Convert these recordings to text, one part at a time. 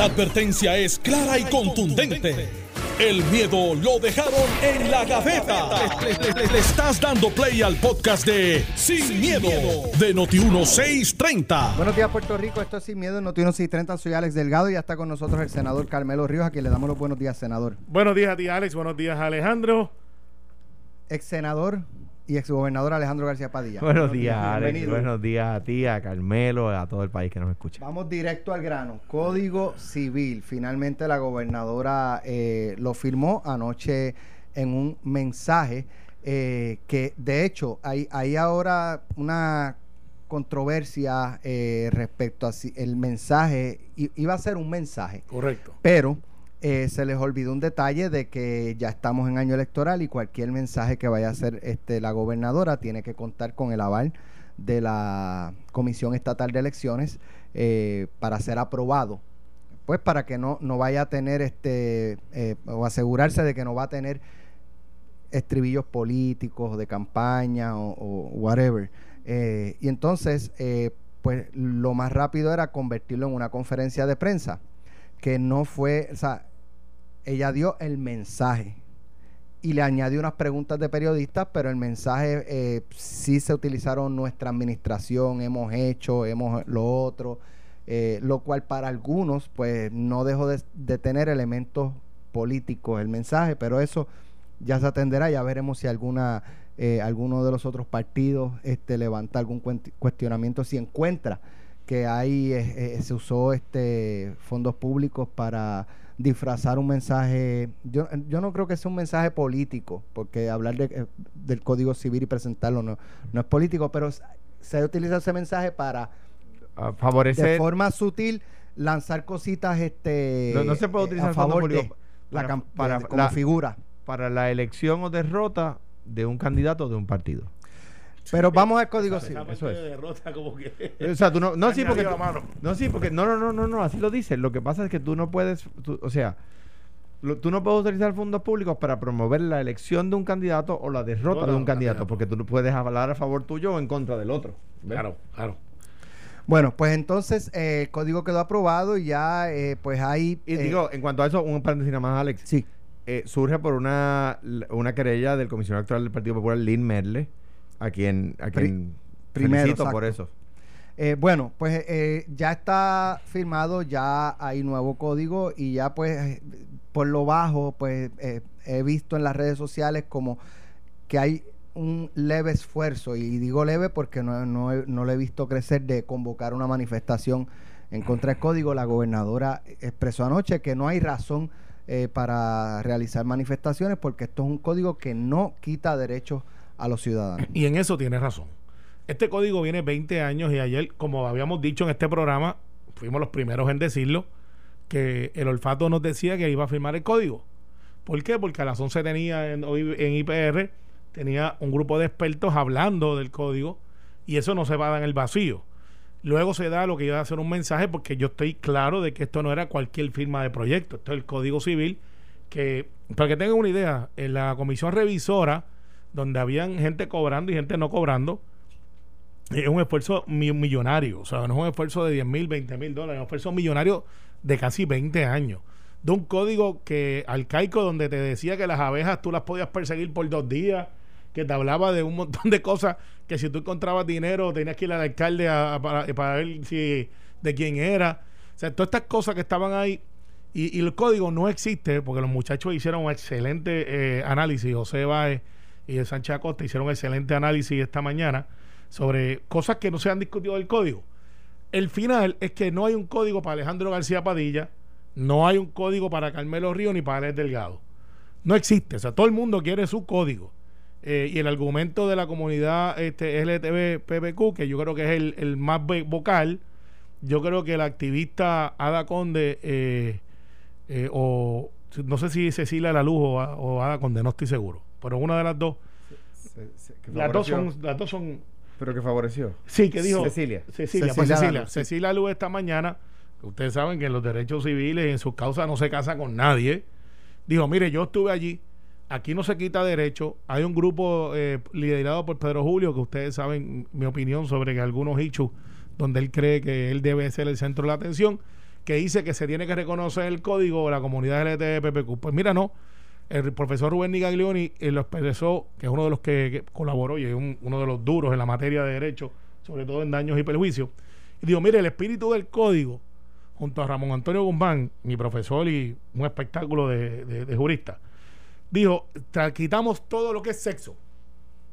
La advertencia es clara y contundente. El miedo lo dejaron en la gaveta. Le, estás dando play al podcast de Sin, miedo, de Noti1630. Buenos días, Puerto Rico. Esto es Sin Miedo de Noti1630. Soy Alex Delgado y ya está con nosotros el senador Carmelo Ríos, a quien le damos los buenos días, senador. Buenos días a ti, Alex. Buenos días, Alejandro. Ex senador y exgobernador Alejandro García Padilla. Buenos días, Alex. Buenos días a ti, a Carmelo, a todo el país que nos escucha. Vamos directo al grano. Código Civil. Finalmente la gobernadora eh, lo firmó anoche en un mensaje eh, que, de hecho, hay, hay ahora una controversia eh, respecto a si el mensaje iba a ser un mensaje. Correcto. Pero eh, se les olvidó un detalle de que ya estamos en año electoral y cualquier mensaje que vaya a hacer este, la gobernadora tiene que contar con el aval de la Comisión Estatal de Elecciones eh, para ser aprobado. Pues para que no, no vaya a tener este, eh, o asegurarse de que no va a tener estribillos políticos de campaña o, whatever. y entonces, pues lo más rápido era convertirlo en una conferencia de prensa que no fue, o sea, ella dio el mensaje. Y le añadió unas preguntas de periodistas, pero el mensaje eh, sí se utilizaron nuestra administración, hemos hecho, hemos lo otro, eh, lo cual para algunos pues no dejó de, tener elementos políticos el mensaje, pero eso ya se atenderá, ya veremos si alguna eh, alguno de los otros partidos este, levanta algún cuestionamiento, si encuentra que ahí se usó este fondos públicos para disfrazar un mensaje, yo, yo no creo que sea un mensaje político, porque hablar de, eh, del Código Civil y presentarlo no, no es político, pero se utiliza ese mensaje para favorecer de forma sutil lanzar cositas este no, se puede utilizar a favor de la, para, como figura para la elección o derrota de un candidato de un partido. Pero vamos al código civil. Eso es. Derrota como que o sea, tú no, no sí porque no sí porque no no no no no así lo dices. Lo que pasa es que tú no puedes, o sea, tú no puedes utilizar fondos públicos para promover la elección de un candidato o la derrota de un candidato, porque tú no puedes hablar a favor tuyo o en contra del otro. Claro, claro. Bueno, pues entonces eh, el código quedó aprobado y ya eh, pues hay... Y digo, en cuanto a eso, un paréntesis nada más, Alex. Sí. Eh, surge por una, una querella del comisionado electoral del Partido Popular, Lynn Merle, a quien, a quien primero, por eso. Eh, bueno, pues eh, ya está firmado, ya hay nuevo código y ya pues por lo bajo pues eh, he visto en las redes sociales como que hay un leve esfuerzo y digo leve porque no, no, no lo he visto crecer de convocar una manifestación en contra del código. La gobernadora expresó anoche que no hay razón para realizar manifestaciones porque esto es un código que no quita derechos a los ciudadanos. Y en eso tiene razón. Este código viene 20 años y ayer, como habíamos dicho en este programa, fuimos los primeros en decirlo, que el olfato nos decía que iba a firmar el código. ¿Por qué? Porque a las 11 tenía en, en IPR, tenía un grupo de expertos hablando del código y eso no se va a dar en el vacío. Luego se da lo que iba a ser un mensaje porque yo estoy claro de que esto no era cualquier firma de proyecto, esto es el Código Civil que, para que tengan una idea, en la comisión revisora donde habían gente cobrando y gente no cobrando, es un esfuerzo millonario, o sea, no es un esfuerzo de 10 mil, 20 mil dólares, es un esfuerzo millonario de casi 20 años. De un código que arcaico donde te decía que las abejas tú las podías perseguir por dos días, que te hablaba de un montón de cosas que si tú encontrabas dinero tenías que ir al alcalde para, ver si de quién era. O sea, todas estas cosas que estaban ahí y, el código no existe porque los muchachos hicieron un excelente eh, análisis. José Báez y de Sánchez Acosta hicieron excelente análisis esta mañana sobre cosas que no se han discutido del código. El final es que no hay un código para Alejandro García Padilla, no hay un código para Carmelo Río ni para Alex Delgado. No existe, o sea, todo el mundo quiere su código. Eh, y el argumento de la comunidad este, LTV PPQ, que yo creo que es el, más vocal, yo creo que el activista Ada Conde, eh, eh, o no sé si Cecilia La Luz o, o Ada Conde, no estoy seguro pero una de las dos. las, dos son, las dos son. ¿Pero que favoreció? Sí, que dijo. Cecilia. Cecilia, pues Cecilia. Cecilia Luz esta mañana, ustedes saben que en los derechos civiles y en sus causas no se casa con nadie. Dijo: Mire, yo estuve allí, aquí no se quita derecho. Hay un grupo eh, liderado por Pedro Julio, que ustedes saben mi opinión sobre que algunos hechos donde él cree que él debe ser el centro de la atención. que dice que se tiene que reconocer el código de la comunidad LGTBPQ. Pues mira, no. El profesor Rubén Nigaglioni eh, lo expresó, que es uno de los que, colaboró y es uno de los duros en la materia de derecho, sobre todo en daños y perjuicios. Y digo, mire, el espíritu del código, junto a Ramón Antonio Guzmán, mi profesor y un espectáculo de, jurista, dijo, quitamos todo lo que es sexo.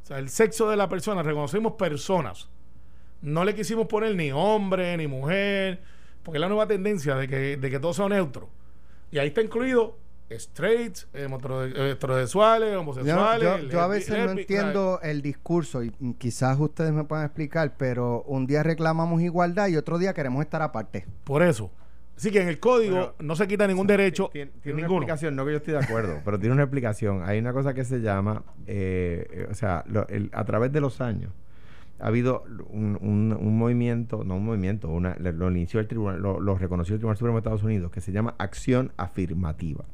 O sea, el sexo de la persona, reconocimos personas. No le quisimos poner ni hombre, ni mujer, porque es la nueva tendencia de que, de que todo sea neutro. Y ahí está incluido straight, eh, heterosexuales, homosexuales. Yo, a veces no entiendo el discurso y quizás ustedes me puedan explicar, pero un día reclamamos igualdad y otro día queremos estar aparte. Por eso. Así que en el código no se quita ningún derecho. Tiene, una explicación, no que yo estoy de acuerdo, pero tiene una explicación. Hay una cosa que se llama, eh, eh, o sea, a través de los años ha habido un, un, movimiento, no un movimiento, una, lo inició el tribunal, lo, lo reconoció el Tribunal Supremo de Estados Unidos, que se llama acción afirmativa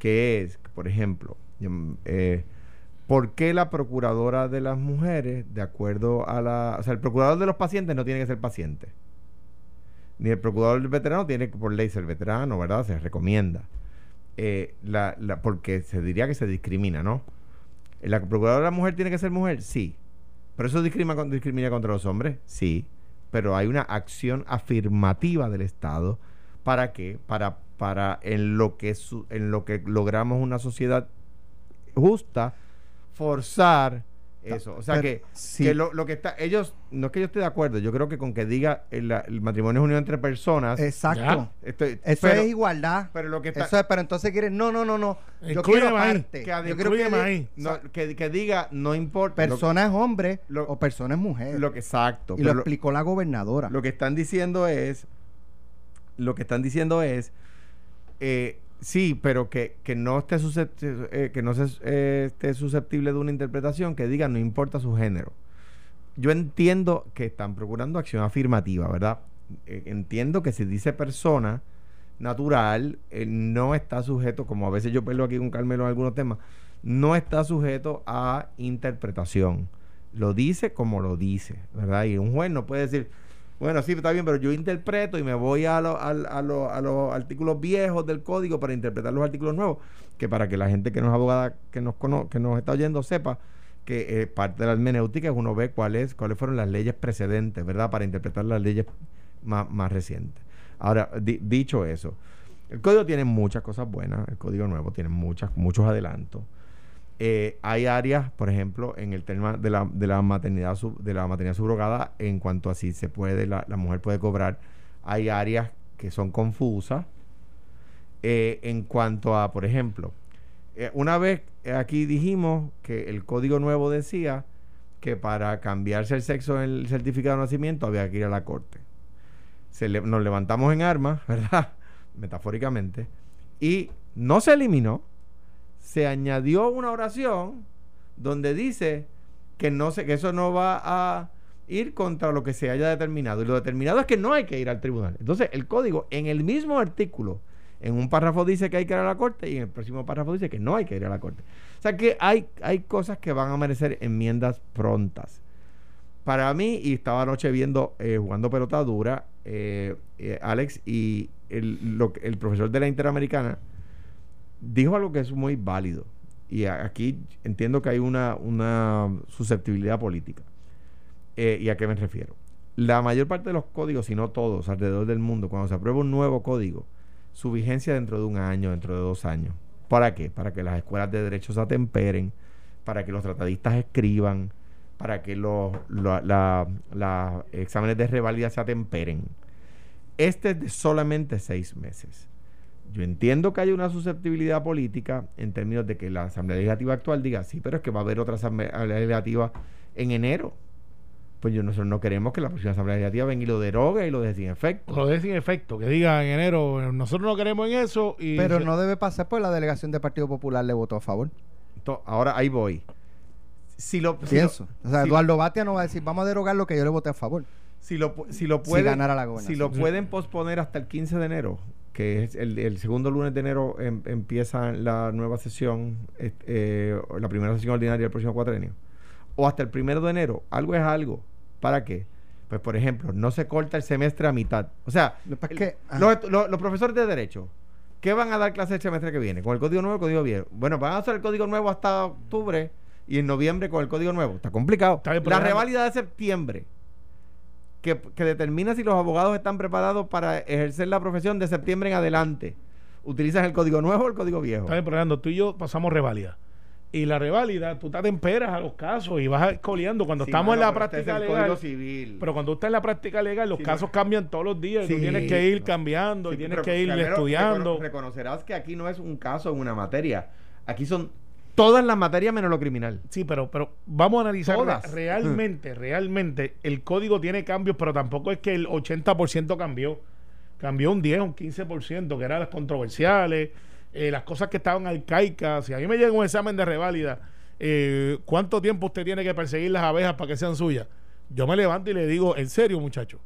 que es, por ejemplo, eh, ¿por qué la procuradora de las mujeres, de acuerdo a la... O sea, el procurador de los pacientes no tiene que ser paciente. Ni el procurador del veterano tiene que por ley ser veterano, ¿verdad? Se recomienda. Eh, la, la, porque se diría que se discrimina, ¿no? ¿La procuradora de la mujer tiene que ser mujer? Sí. ¿Pero eso discrimina, discrimina contra los hombres? Sí. Pero hay una acción afirmativa del Estado. ¿Para qué? Para para en lo que en lo que logramos una sociedad justa forzar eso. O sea que, lo, que está, ellos, no es que yo esté de acuerdo, yo creo que con que diga el, matrimonio es unión entre personas. Exacto. eso es igualdad. Pero lo que eso es, pero entonces quieren, no, no, no, no. Yo quiero parte. Que, yo quiero que, que, diga, no importa. Persona es hombre o persona es mujer. Lo que, exacto. Y lo explicó la gobernadora. Lo que están diciendo es, lo que están diciendo es eh, sí, pero que, no esté susceptible, eh, que no eh, esté susceptible de una interpretación que diga no importa su género. Yo entiendo que están procurando acción afirmativa, ¿verdad? entiendo que si dice persona natural, no está sujeto, como a veces yo peleo aquí con Carmelo en algunos temas, no está sujeto a interpretación. Lo dice como lo dice, ¿verdad? Y un juez no puede decir, bueno, sí, está bien, pero yo interpreto y me voy a, a, los artículos viejos del código para interpretar los artículos nuevos, que para que la gente que no abogada, que nos, que nos está oyendo, sepa que eh, parte de la hermenéutica es uno ve cuáles cuáles fueron las leyes precedentes, ¿verdad? Para interpretar las leyes más, recientes. Ahora, dicho eso, el código tiene muchas cosas buenas, el código nuevo tiene muchas, muchos adelantos. Eh, hay áreas, por ejemplo, en el tema de la, maternidad de la maternidad subrogada, en cuanto a si se puede, la, mujer puede cobrar, hay áreas que son confusas. Eh, en cuanto a, por ejemplo, eh, una vez aquí dijimos que el código nuevo decía que para cambiarse el sexo en el certificado de nacimiento había que ir a la corte. Nos levantamos en armas, ¿verdad? Metafóricamente. Y no se eliminó, se añadió una oración donde dice que no que eso no va a ir contra lo que se haya determinado. Y lo determinado es que no hay que ir al tribunal. Entonces, el código, en el mismo artículo, en un párrafo dice que hay que ir a la corte y en el próximo párrafo dice que no hay que ir a la corte. O sea que hay, hay cosas que van a merecer enmiendas prontas. Para mí, y estaba anoche viendo, eh, jugando pelota dura, eh, eh, Alex y el, el profesor de la Interamericana dijo algo que es muy válido. Y aquí entiendo que hay una, una susceptibilidad política. Eh, ¿Y a qué me refiero? La mayor parte de los códigos, si no todos, alrededor del mundo, cuando se aprueba un nuevo código, su vigencia dentro de un año, dentro de dos años. ¿Para qué? Para que las escuelas de derecho se atemperen, para que los tratadistas escriban, para que los la, exámenes de revalida se atemperen. Este es de solamente seis meses. Yo entiendo que hay una susceptibilidad política en términos de que la Asamblea Legislativa actual diga, sí, pero es que va a haber otra Asamblea Legislativa en enero. Pues yo, nosotros no queremos que la próxima Asamblea Legislativa venga y lo derogue y lo deje sin efecto. Lo deje sin efecto, que diga en enero, nosotros no queremos en eso. Y pero no debe pasar, pues la delegación del Partido Popular le votó a favor. ahora ahí voy. Si lo, Pienso. o sea, Eduardo Batia no va a decir, vamos a derogar lo que yo le voté a favor. Si lo, si lo pueden, si lo pueden posponer hasta el 15 de enero, que es el, segundo lunes de enero em, empieza la nueva sesión, eh, la primera sesión ordinaria del próximo cuatrenio, o hasta el primero de enero, algo es algo. ¿Para qué? Pues, por ejemplo, no se corta el semestre a mitad. O sea, el- que- los, los- los profesores de Derecho, ¿qué van a dar clase el semestre que viene? ¿Con el código nuevo o el código viejo? Bueno, van a hacer el código nuevo hasta octubre y en noviembre con el código nuevo. Está complicado. Está bien, pero La reválida de septiembre, que, que determina si los abogados están preparados para ejercer la profesión de septiembre en adelante. ¿Utilizas el código nuevo o el código viejo? Está bien, pero tú y yo pasamos reválida. Y la reválida, tú te temperas a los casos y vas coleando. Cuando Sí, estamos en la este es práctica el legal. Código civil. Pero cuando tú estás en la práctica legal, los Sí, casos no. cambian todos los días. y tú tienes que ir no. cambiando y tienes pero que ir primero estudiando. recono- reconocerás que aquí no es un caso en una materia. Aquí son todas las materias menos lo criminal. Sí, pero, pero vamos a analizar Todas. realmente, realmente, el código tiene cambios, pero tampoco es que el 80% cambió. Cambió un 10, un 15%, que eran las controversiales, eh, las cosas que estaban arcaicas. Si a mí me llega un examen de reválida, eh, ¿cuánto tiempo usted tiene que perseguir las abejas para que sean suyas? Yo me levanto y le digo, en serio, muchacho.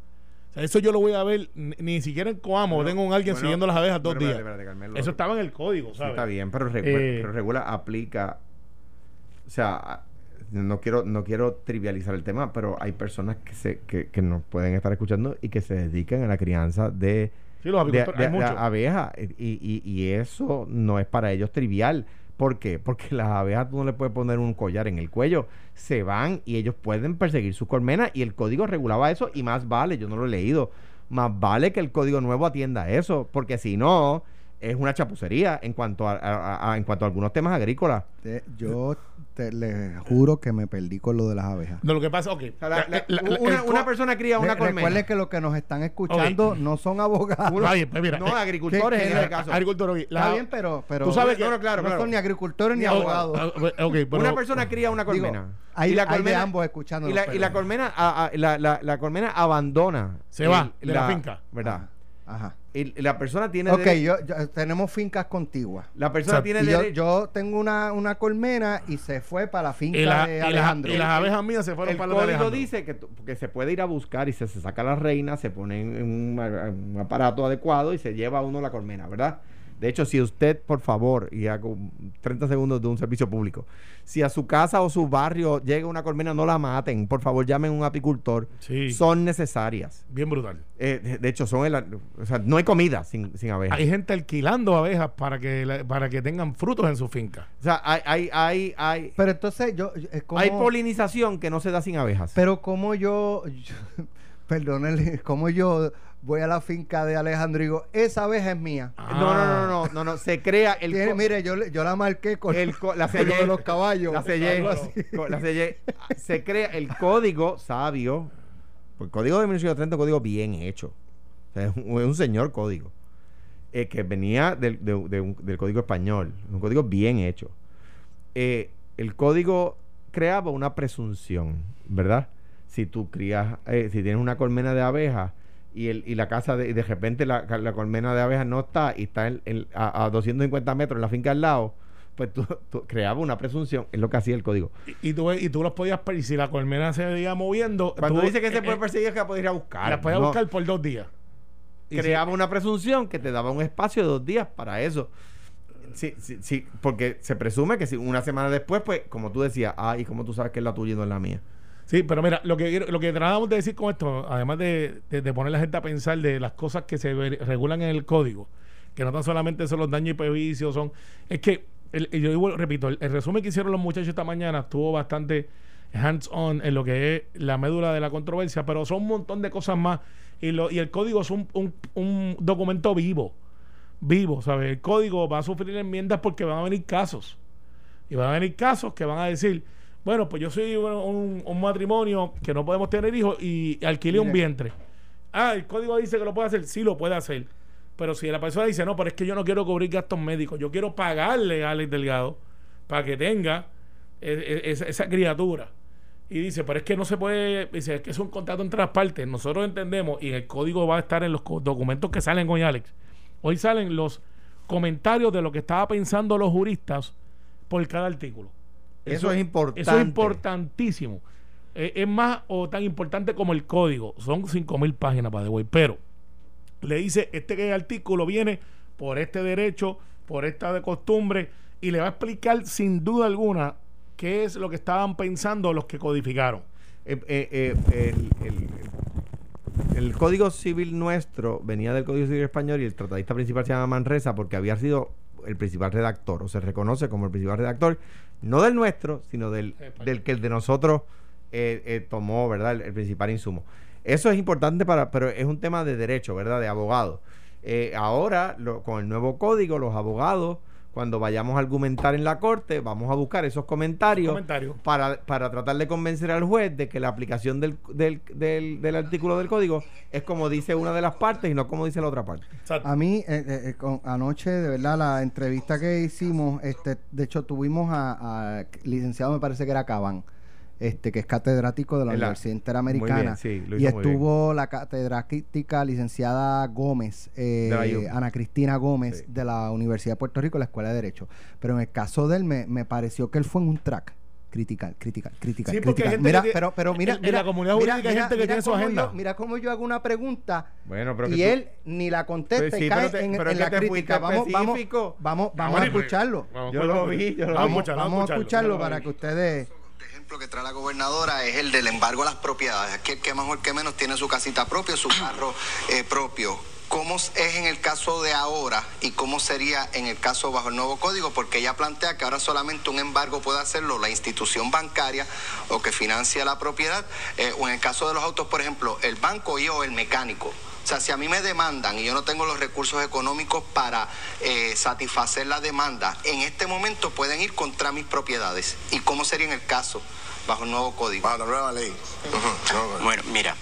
Sea, eso yo lo voy a ver, ni, ni siquiera en Coamo tengo un alguien bueno, siguiendo las abejas dos bueno, días. espérate, espérate, Carmelo. Eso estaba en el código, Sí, ¿sabes? está bien, pero, Eh, pero regula, aplica. O sea, no quiero, no quiero trivializar el tema, pero hay personas que se, que, que nos pueden estar escuchando y que se dedican a la crianza de, Sí, los de, abejas. Y, y- y eso no es para ellos trivial. ¿Por qué? Porque las abejas tú no le puedes poner un collar en el cuello. Se van y ellos pueden perseguir sus colmenas y el código regulaba eso y más vale, yo no lo he leído, más vale que el código nuevo atienda eso, porque si no es una chapucería en cuanto a, a- a- en cuanto a algunos temas agrícolas. Te- yo te, le juro que me perdí con lo de las abejas. No, lo que pasa, ok. La- la- la- la- una, persona cría una colmena. Recuerde que los que nos están escuchando no son abogados. Oye, pues mira, no, eh, agricultores ¿qué- en este caso. agricultor, ok, la- Está bien, pero, pero Tú sabes No, que- no, claro, no claro. son ni agricultores ni abogados. ah, pero- una persona cría una Digo, colmena. hay, y la hay de ambos escuchando. Y la, y la colmena, a- a- la, la- la colmena abandona. Se va de la finca. ¿Verdad? Ajá. Y la persona tiene. Ok, yo, yo- tenemos fincas contiguas. la persona tiene yo, derecho. yo tengo una, una colmena y se fue para la finca y, la- de y Alejandro. y las abejas mías se fueron el para la de código Alejandro. dice que, que se puede ir a buscar y se, se saca la reina, se pone en un, un aparato adecuado y se lleva uno la colmena, ¿verdad? De hecho, si usted, por favor, y hago 30 segundos de un servicio público, si a su casa o su barrio llega una colmena, no la maten. Por favor, llamen a un apicultor. Sí. Son necesarias. Bien brutal. Eh, de, de hecho, son el, o sea, no hay comida sin, sin abejas. Hay gente alquilando abejas para que, la- para que tengan frutos en su finca. O sea, hay, hay, hay, hay, Pero entonces yo... como- hay polinización que no se da sin abejas. Pero como yo... yo perdónenle, como yo voy a la finca de Alejandro y digo, esa abeja es mía. Ah. No, no, no, no, no, no, se crea el... Tiene- mire, yo, yo la marqué con, el co- la sellé, de los caballos. la sellé, la sellé. se crea el código sabio, el código de 1830 es un código bien hecho, o sea, es, un, es un señor código, eh, que venía del, de- de un- del código español, un código bien hecho. Eh, el código creaba una presunción, ¿verdad? Si tú crías, eh, si tienes una colmena de abejas y, el, y la casa de, y de repente la, la colmena de abejas no está y está en- en- a, a 250 metros en la finca al lado, pues tú, tú creabas una presunción, es lo que hacía el código. Y, y tú, y tú los podías per- y si la colmena se veía moviendo. Cuando tú, dice que se eh, puede eh, perseguir, es que la puedes ir a buscar. las podías No, buscar por dos días. Creaba una presunción que te daba un espacio de dos días para eso. Sí, sí, sí, porque se presume que si una semana después, pues, como tú decías, ah, y como tú sabes que es la tuya y no es la mía. Sí, pero mira, lo que lo que tratamos de decir con esto, además de, de- poner la gente a pensar de las cosas que se regulan en el código, que no tan solamente son los daños y perjuicios, son. Es que, yo digo, repito, el, el resumen que hicieron los muchachos esta mañana estuvo bastante hands-on en lo que es la médula de la controversia, pero son un montón de cosas más. Y, lo, y el código es un, un- un documento vivo, vivo, ¿sabes? El código va a sufrir enmiendas porque van a venir casos. Y van a venir casos que van a decir, bueno, pues yo soy un, un- un matrimonio que no podemos tener hijos y alquilé un vientre. Ah, el código dice que lo puede hacer. Sí, lo puede hacer. Pero si la persona dice, no, pero es que yo no quiero cubrir gastos médicos, yo quiero pagarle a Alex Delgado para que tenga eh, eh, esa, esa criatura. Y dice, pero es que no se puede, dice, es que es un contrato entre las partes. Nosotros entendemos, y el código va a estar en los documentos que salen hoy, Alex. Hoy salen los comentarios de lo que estaba pensando los juristas por cada artículo. Eso, es importante. Eso es importantísimo. Eh, es más o tan importante como el código. Son 5.000 páginas, para de Pero le dice, este artículo viene por este derecho, por esta de costumbre, y le va a explicar sin duda alguna qué es lo que estaban pensando los que codificaron. Eh, eh, eh, el- el- el código civil nuestro venía del código civil español y el tratadista principal se llama Manresa porque había sido el principal redactor o se reconoce como el principal redactor no del nuestro sino del, del que el de nosotros eh, eh, tomó verdad el, principal insumo. Eso es importante para pero es un tema de derecho verdad de abogado. Eh, ahora con el nuevo código los abogados cuando vayamos a argumentar en la corte, vamos a buscar esos comentarios, Para, para, tratar de convencer al juez de que la aplicación del, del, del, artículo del código es como dice una de las partes y no como dice la otra parte. A mí, eh, eh, eh, anoche, de verdad, la entrevista que hicimos, este de hecho, tuvimos a, a licenciado, me parece que era Cabán este que es catedrático de la, Universidad Interamericana. y estuvo la catedrática licenciada Gómez, eh, Ana Cristina Gómez, de la Universidad de Puerto Rico, la Escuela de Derecho. Pero en el caso de él, me, me pareció que él fue en un track critical, critical, critical. Sí, mira, pero, pero mira, en la comunidad jurídica hay gente que tiene su agenda. mira cómo yo hago una pregunta y él ni la contesta y cae en, la crítica. Vamos, vamos, vamos, vamos, a escucharlo. yo lo vi, yo lo vamos, vamos a escucharlo para que ustedes que trae la gobernadora es el del embargo a las propiedades. Que, que mejor que menos tiene su casita propia, su carro eh, propio. ¿Cómo es en el caso de ahora y cómo sería en el caso bajo el nuevo código? Porque ella plantea que ahora solamente un embargo puede hacerlo la institución bancaria o que financia la propiedad, eh, o en el caso de los autos, por ejemplo, el banco y o el mecánico. O sea, si a mí me demandan y yo no tengo los recursos económicos para eh, satisfacer la demanda, en este momento pueden ir contra mis propiedades. ¿Y cómo sería en el caso? bajo el nuevo código. Bajo la nueva ley. bueno, mira,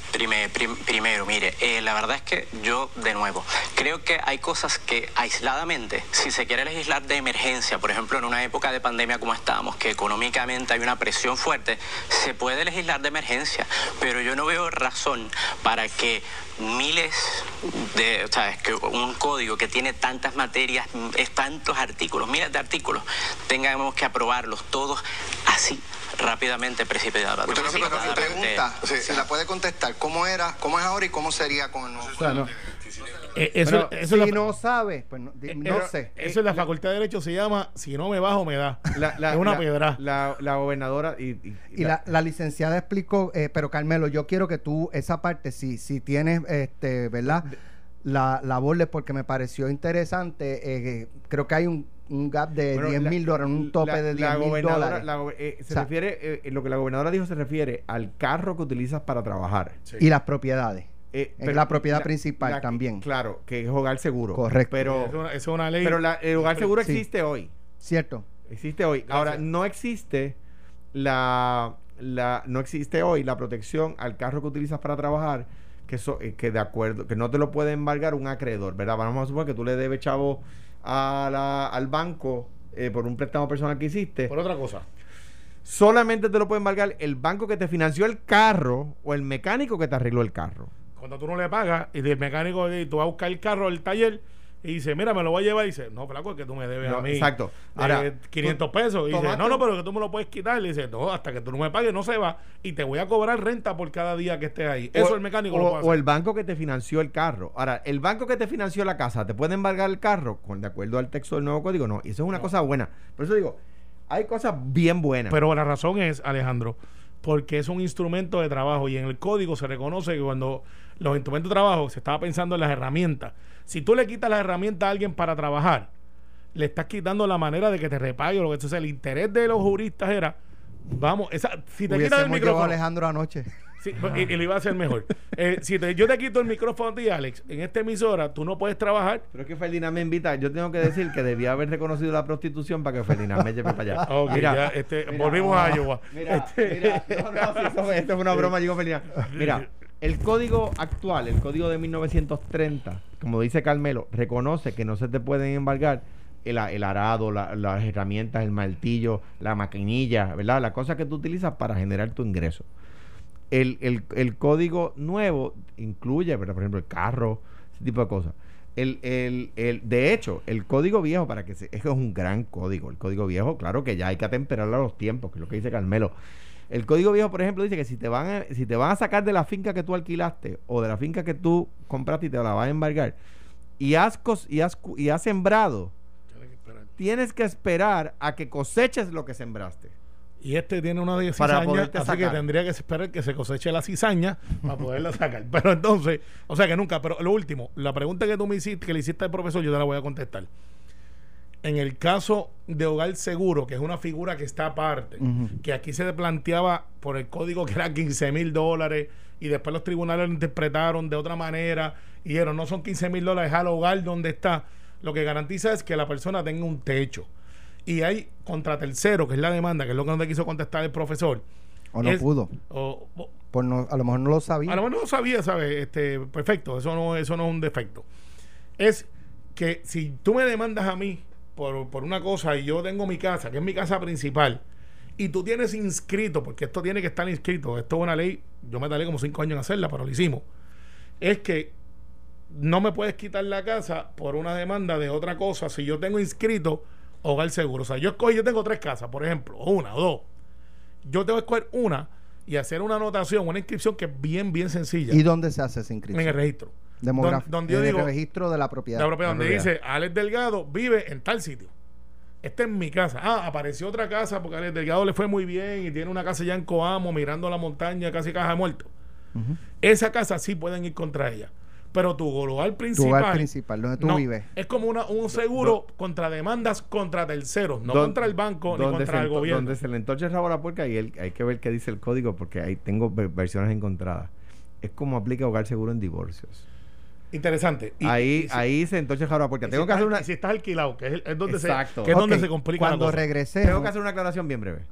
primero, mire, eh, la verdad es que yo, de nuevo, creo que hay cosas que aisladamente, si se quiere legislar de emergencia, por ejemplo, en una época de pandemia como estamos, que económicamente hay una presión fuerte, se puede legislar de emergencia, pero yo no veo razón para que miles de, o sea, es que un código que tiene tantas materias, es tantos artículos, miles de artículos, tengamos que aprobarlos todos así rápidamente precipitado. Usted no se pregunta, si la puede contestar, ¿cómo era, cómo es ahora y cómo sería con el nuevo? Eh, eso, si no sabe, pues no, eh, sé. Eso en la Facultad de Derecho se llama Si no me bajo, me da. es una piedra. La, gobernadora y, y, la, licenciada explicó, eh, pero Carmelo, yo quiero que tú, esa parte, si, si tienes, este, ¿verdad? La, la porque me pareció interesante. creo que hay un un gap de 10 mil dólares, un tope de 10 mil dólares. Eh, se refiere, eh, lo que la gobernadora dijo se refiere al carro que utilizas para trabajar. Y las propiedades. Eh, la propiedad principal también. Claro, que es hogar seguro. Correcto. Pero, es, una, ley. Pero el hogar seguro existe hoy. Cierto. Existe hoy. Ahora, no existe la, la, no existe hoy la protección al carro que utilizas para trabajar que, que de acuerdo, que no te lo puede embargar un acreedor, ¿verdad? Vamos a suponer que tú le debes, chavo, a la, al banco eh, por un préstamo personal que hiciste. Por otra cosa. Solamente te lo puede embargar el banco que te financió el carro o el mecánico que te arregló el carro. Cuando tú no le pagas y el mecánico tú vas a buscar el carro al taller y dice, mira, me lo voy a llevar. Y dice, no, flaco, es que tú me debes a mí. Exacto. Ahora, 500 pesos. Y dice, no, no, pero que tú me lo puedes quitar. Y dice, no, hasta que tú no me pagues, no se va. Y te voy a cobrar renta por cada día que estés ahí. Eso el mecánico lo puede hacer. O el banco que te financió el carro. Ahora, el banco que te financió la casa, ¿te puede embargar el carro? Con, de acuerdo al texto del nuevo código, no. Y eso es una cosa buena. Por eso digo, hay cosas bien buenas. Pero la razón es, Alejandro, porque es un instrumento de trabajo y en el código se reconoce que cuando los instrumentos de trabajo se estaba pensando en las herramientas si tú le quitas la herramienta a alguien para trabajar, le estás quitando la manera de que te repague o lo que sea. El interés de los juristas era, vamos, esa, si te quitas el micrófono. Alejandro anoche. Sí, y, y, lo iba a hacer mejor. Eh, si yo te quito el micrófono a ti, Alex, en esta emisora, tú no puedes trabajar. Pero es que Ferdinand me invita. Yo tengo que decir que debía haber reconocido la prostitución para que Ferdinand me lleve para allá. mira, este, volvimos a Iowa. Mira, este, mira, no, no, esto, es una broma, digo Ferdinand. Mira, el código actual, el código de 1930, como dice Carmelo, reconoce que no se te pueden embargar el, arado, las herramientas, el martillo, la maquinilla, ¿verdad? La cosa que tú utilizas para generar tu ingreso. El, código nuevo incluye, por ejemplo, el carro, ese tipo de cosas. El, el, de hecho, el código viejo, para que se, es un gran código. El código viejo, claro que ya hay que atemperarlo a los tiempos, que es lo que dice Carmelo. El código viejo, por ejemplo, dice que si te van a, si te van a sacar de la finca que tú alquilaste o de la finca que tú compraste y te la van a embargar y has, y has, y has sembrado, tienes que esperar a que coseches lo que sembraste. y este tiene una de Para cizaña, poderte así que sacar. tendría que esperar que se coseche la cizaña para poderla sacar. Pero entonces, o sea que nunca, pero lo último, la pregunta que tú me hiciste, que le hiciste al profesor, yo te la voy a contestar. En el caso de Hogar Seguro, que es una figura que está aparte, que aquí se planteaba por el código que era 15 mil dólares y después los tribunales lo interpretaron de otra manera y dijeron no son 15 mil dólares al hogar donde está. Lo que garantiza es que la persona tenga un techo. Y hay contra tercero, que es la demanda, que es lo que no te quiso contestar el profesor. O no Es- pudo. o- o- Por no, a lo mejor no lo sabía. a lo mejor no lo sabía, ¿sabes? Este, perfecto, eso no, eso no es un defecto. Es que si tú me demandas a mí por, por una cosa y yo tengo mi casa, que es mi casa principal, y tú tienes inscrito, porque esto tiene que estar inscrito, esto es una ley, yo me tardé como cinco años en hacerla, pero lo hicimos, es que no me puedes quitar la casa por una demanda de otra cosa si yo tengo inscrito hogar seguro. O sea, yo escogí, yo tengo tres casas, por ejemplo, o una o dos. Yo tengo que escoger una y hacer una anotación, una inscripción que es bien, bien sencilla ¿Y dónde se hace esa inscripción? en el registro. Demográfico. Don- donde yo digo- el registro de la propiedad. La propiedad La donde propiedad. dice Alex Delgado vive en tal sitio. Esta es mi casa. Ah, apareció otra casa porque a Alex Delgado le fue muy bien y tiene una casa ya en Coamo mirando la montaña, casi caja de muerto. Esa casa sí pueden ir contra ella. Pero tu Tu principal. hogar principal, donde tú no, vives. Es como una, un seguro contra demandas contra terceros, no contra el banco ni donde contra el gobierno. Donde se le entorcha el rabo a la puerca y él- hay que ver qué dice el código porque ahí tengo ver- versiones encontradas. Es como aplica hogar seguro en divorcios. Interesante. Y- ahí, y si- ahí se entorcha el rabo a la puerca. y Tengo si que hacer una, si estás alquilado, que es, es donde, se, Exacto. que es donde se complica Cuando regresemos. tengo que hacer una aclaración bien breve.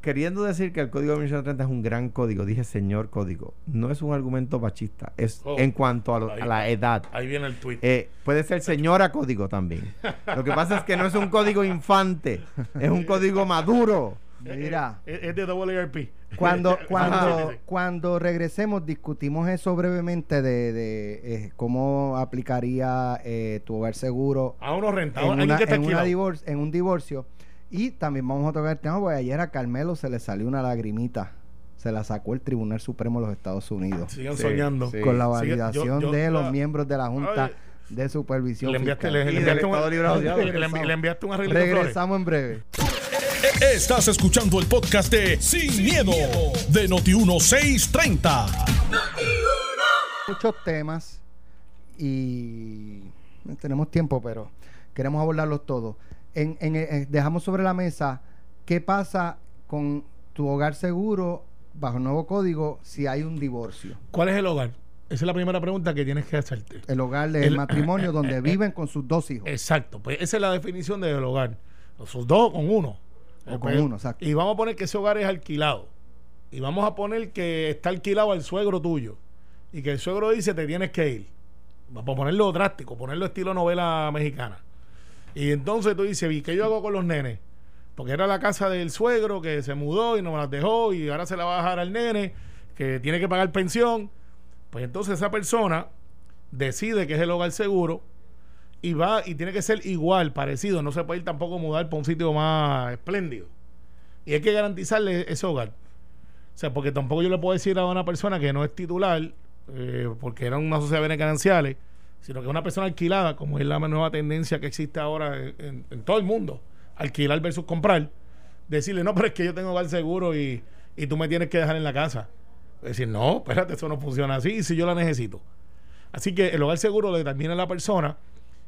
Queriendo decir que el código de 1830 es un gran código, dije señor código, no es un argumento machista, es Oh. en cuanto a, lo- Ahí. a la edad. Ahí viene el tweet. Eh, puede ser señora código también. Lo que pasa es que no es un código infante, es un código maduro. mira. Es, es de WRP. Cuando, cuando, cuando regresemos, discutimos eso brevemente de, de, eh, cómo aplicaría eh, tu hogar seguro A uno rentado, en, una- que en, una un divorcio. Y también vamos a tocar el tema, porque ayer a Carmelo se le salió una lagrimita. Se la sacó el Tribunal Supremo de los Estados Unidos. Sigan Sí, soñando. sí. Con la Sigue- validación yo- yo- de los miembros de la Junta ay. de Supervisión Le enviaste, Fiscal. le, Y le del enviaste un, le, envi- le enviaste un flores. Regresamos en breve. Estás escuchando el podcast de Sin, miedo, de Noti1630. muchos temas y no tenemos tiempo, pero queremos abordarlos todos. En, en- eh, dejamos sobre la mesa qué pasa con tu hogar seguro bajo el nuevo código si hay un divorcio. ¿Cuál es el hogar? Esa es la primera pregunta que tienes que hacerte. El hogar del El- matrimonio donde viven con sus dos hijos. Exacto, pues esa es la definición del hogar. Sus dos con uno. O con uno, exacto. Y vamos a poner que ese hogar es alquilado. Y vamos a poner que está alquilado al suegro tuyo. Y que el suegro dice te tienes que ir. Vamos a ponerlo drástico, ponerlo estilo novela mexicana. Y entonces tú dices, ¿y qué yo hago con los nenes? Porque era la casa del suegro que se mudó y no me las dejó y ahora se la va a dejar al nene que tiene que pagar pensión. Pues entonces esa persona decide que es el hogar seguro y va y tiene que ser igual, parecido. No se puede ir tampoco a mudar para un sitio más espléndido. Y hay que garantizarle ese hogar. O sea, porque tampoco yo le puedo decir a una persona que no es titular, eh, porque era una sociedad de bienes gananciales, sino que una persona alquilada, como es la nueva tendencia que existe ahora en, todo el mundo, alquilar versus comprar, decirle, no, pero es que yo tengo hogar seguro y, y tú me tienes que dejar en la casa. Decir, no, espérate, eso no funciona así, si yo la necesito. Así que el hogar seguro lo determina la persona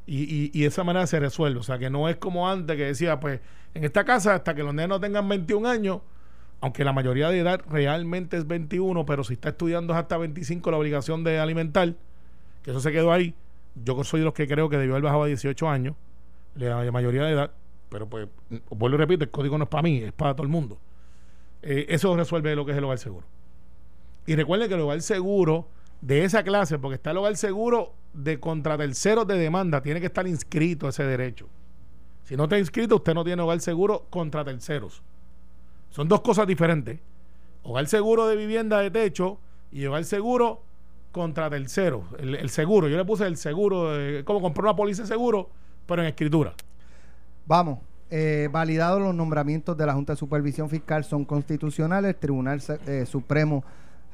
y, y, y de esa manera se resuelve. O sea, que no es como antes que decía, pues, en esta casa, hasta que los nenos tengan 21 años, aunque la mayoría de edad realmente es 21, pero si está estudiando es hasta 25 la obligación de alimentar, que eso se quedó ahí. Yo soy de los que creo que debió haber bajado a 18 años, la mayoría de edad, pero pues, vuelvo y repito, el código no es para mí, es para todo el mundo. Eh, eso resuelve lo que es el hogar seguro. Y recuerden que el hogar seguro de esa clase, porque está el hogar seguro de contra terceros de demanda, tiene que estar inscrito ese derecho. Si no está inscrito, usted no tiene hogar seguro contra terceros. Son dos cosas diferentes. Hogar seguro de vivienda de techo y hogar seguro contra terceros. El, seguro, yo le puse el seguro, de, como comprar una póliza de seguro, pero en escritura. Vamos. Eh, validados los nombramientos de la Junta de Supervisión Fiscal son constitucionales. El Tribunal eh, Supremo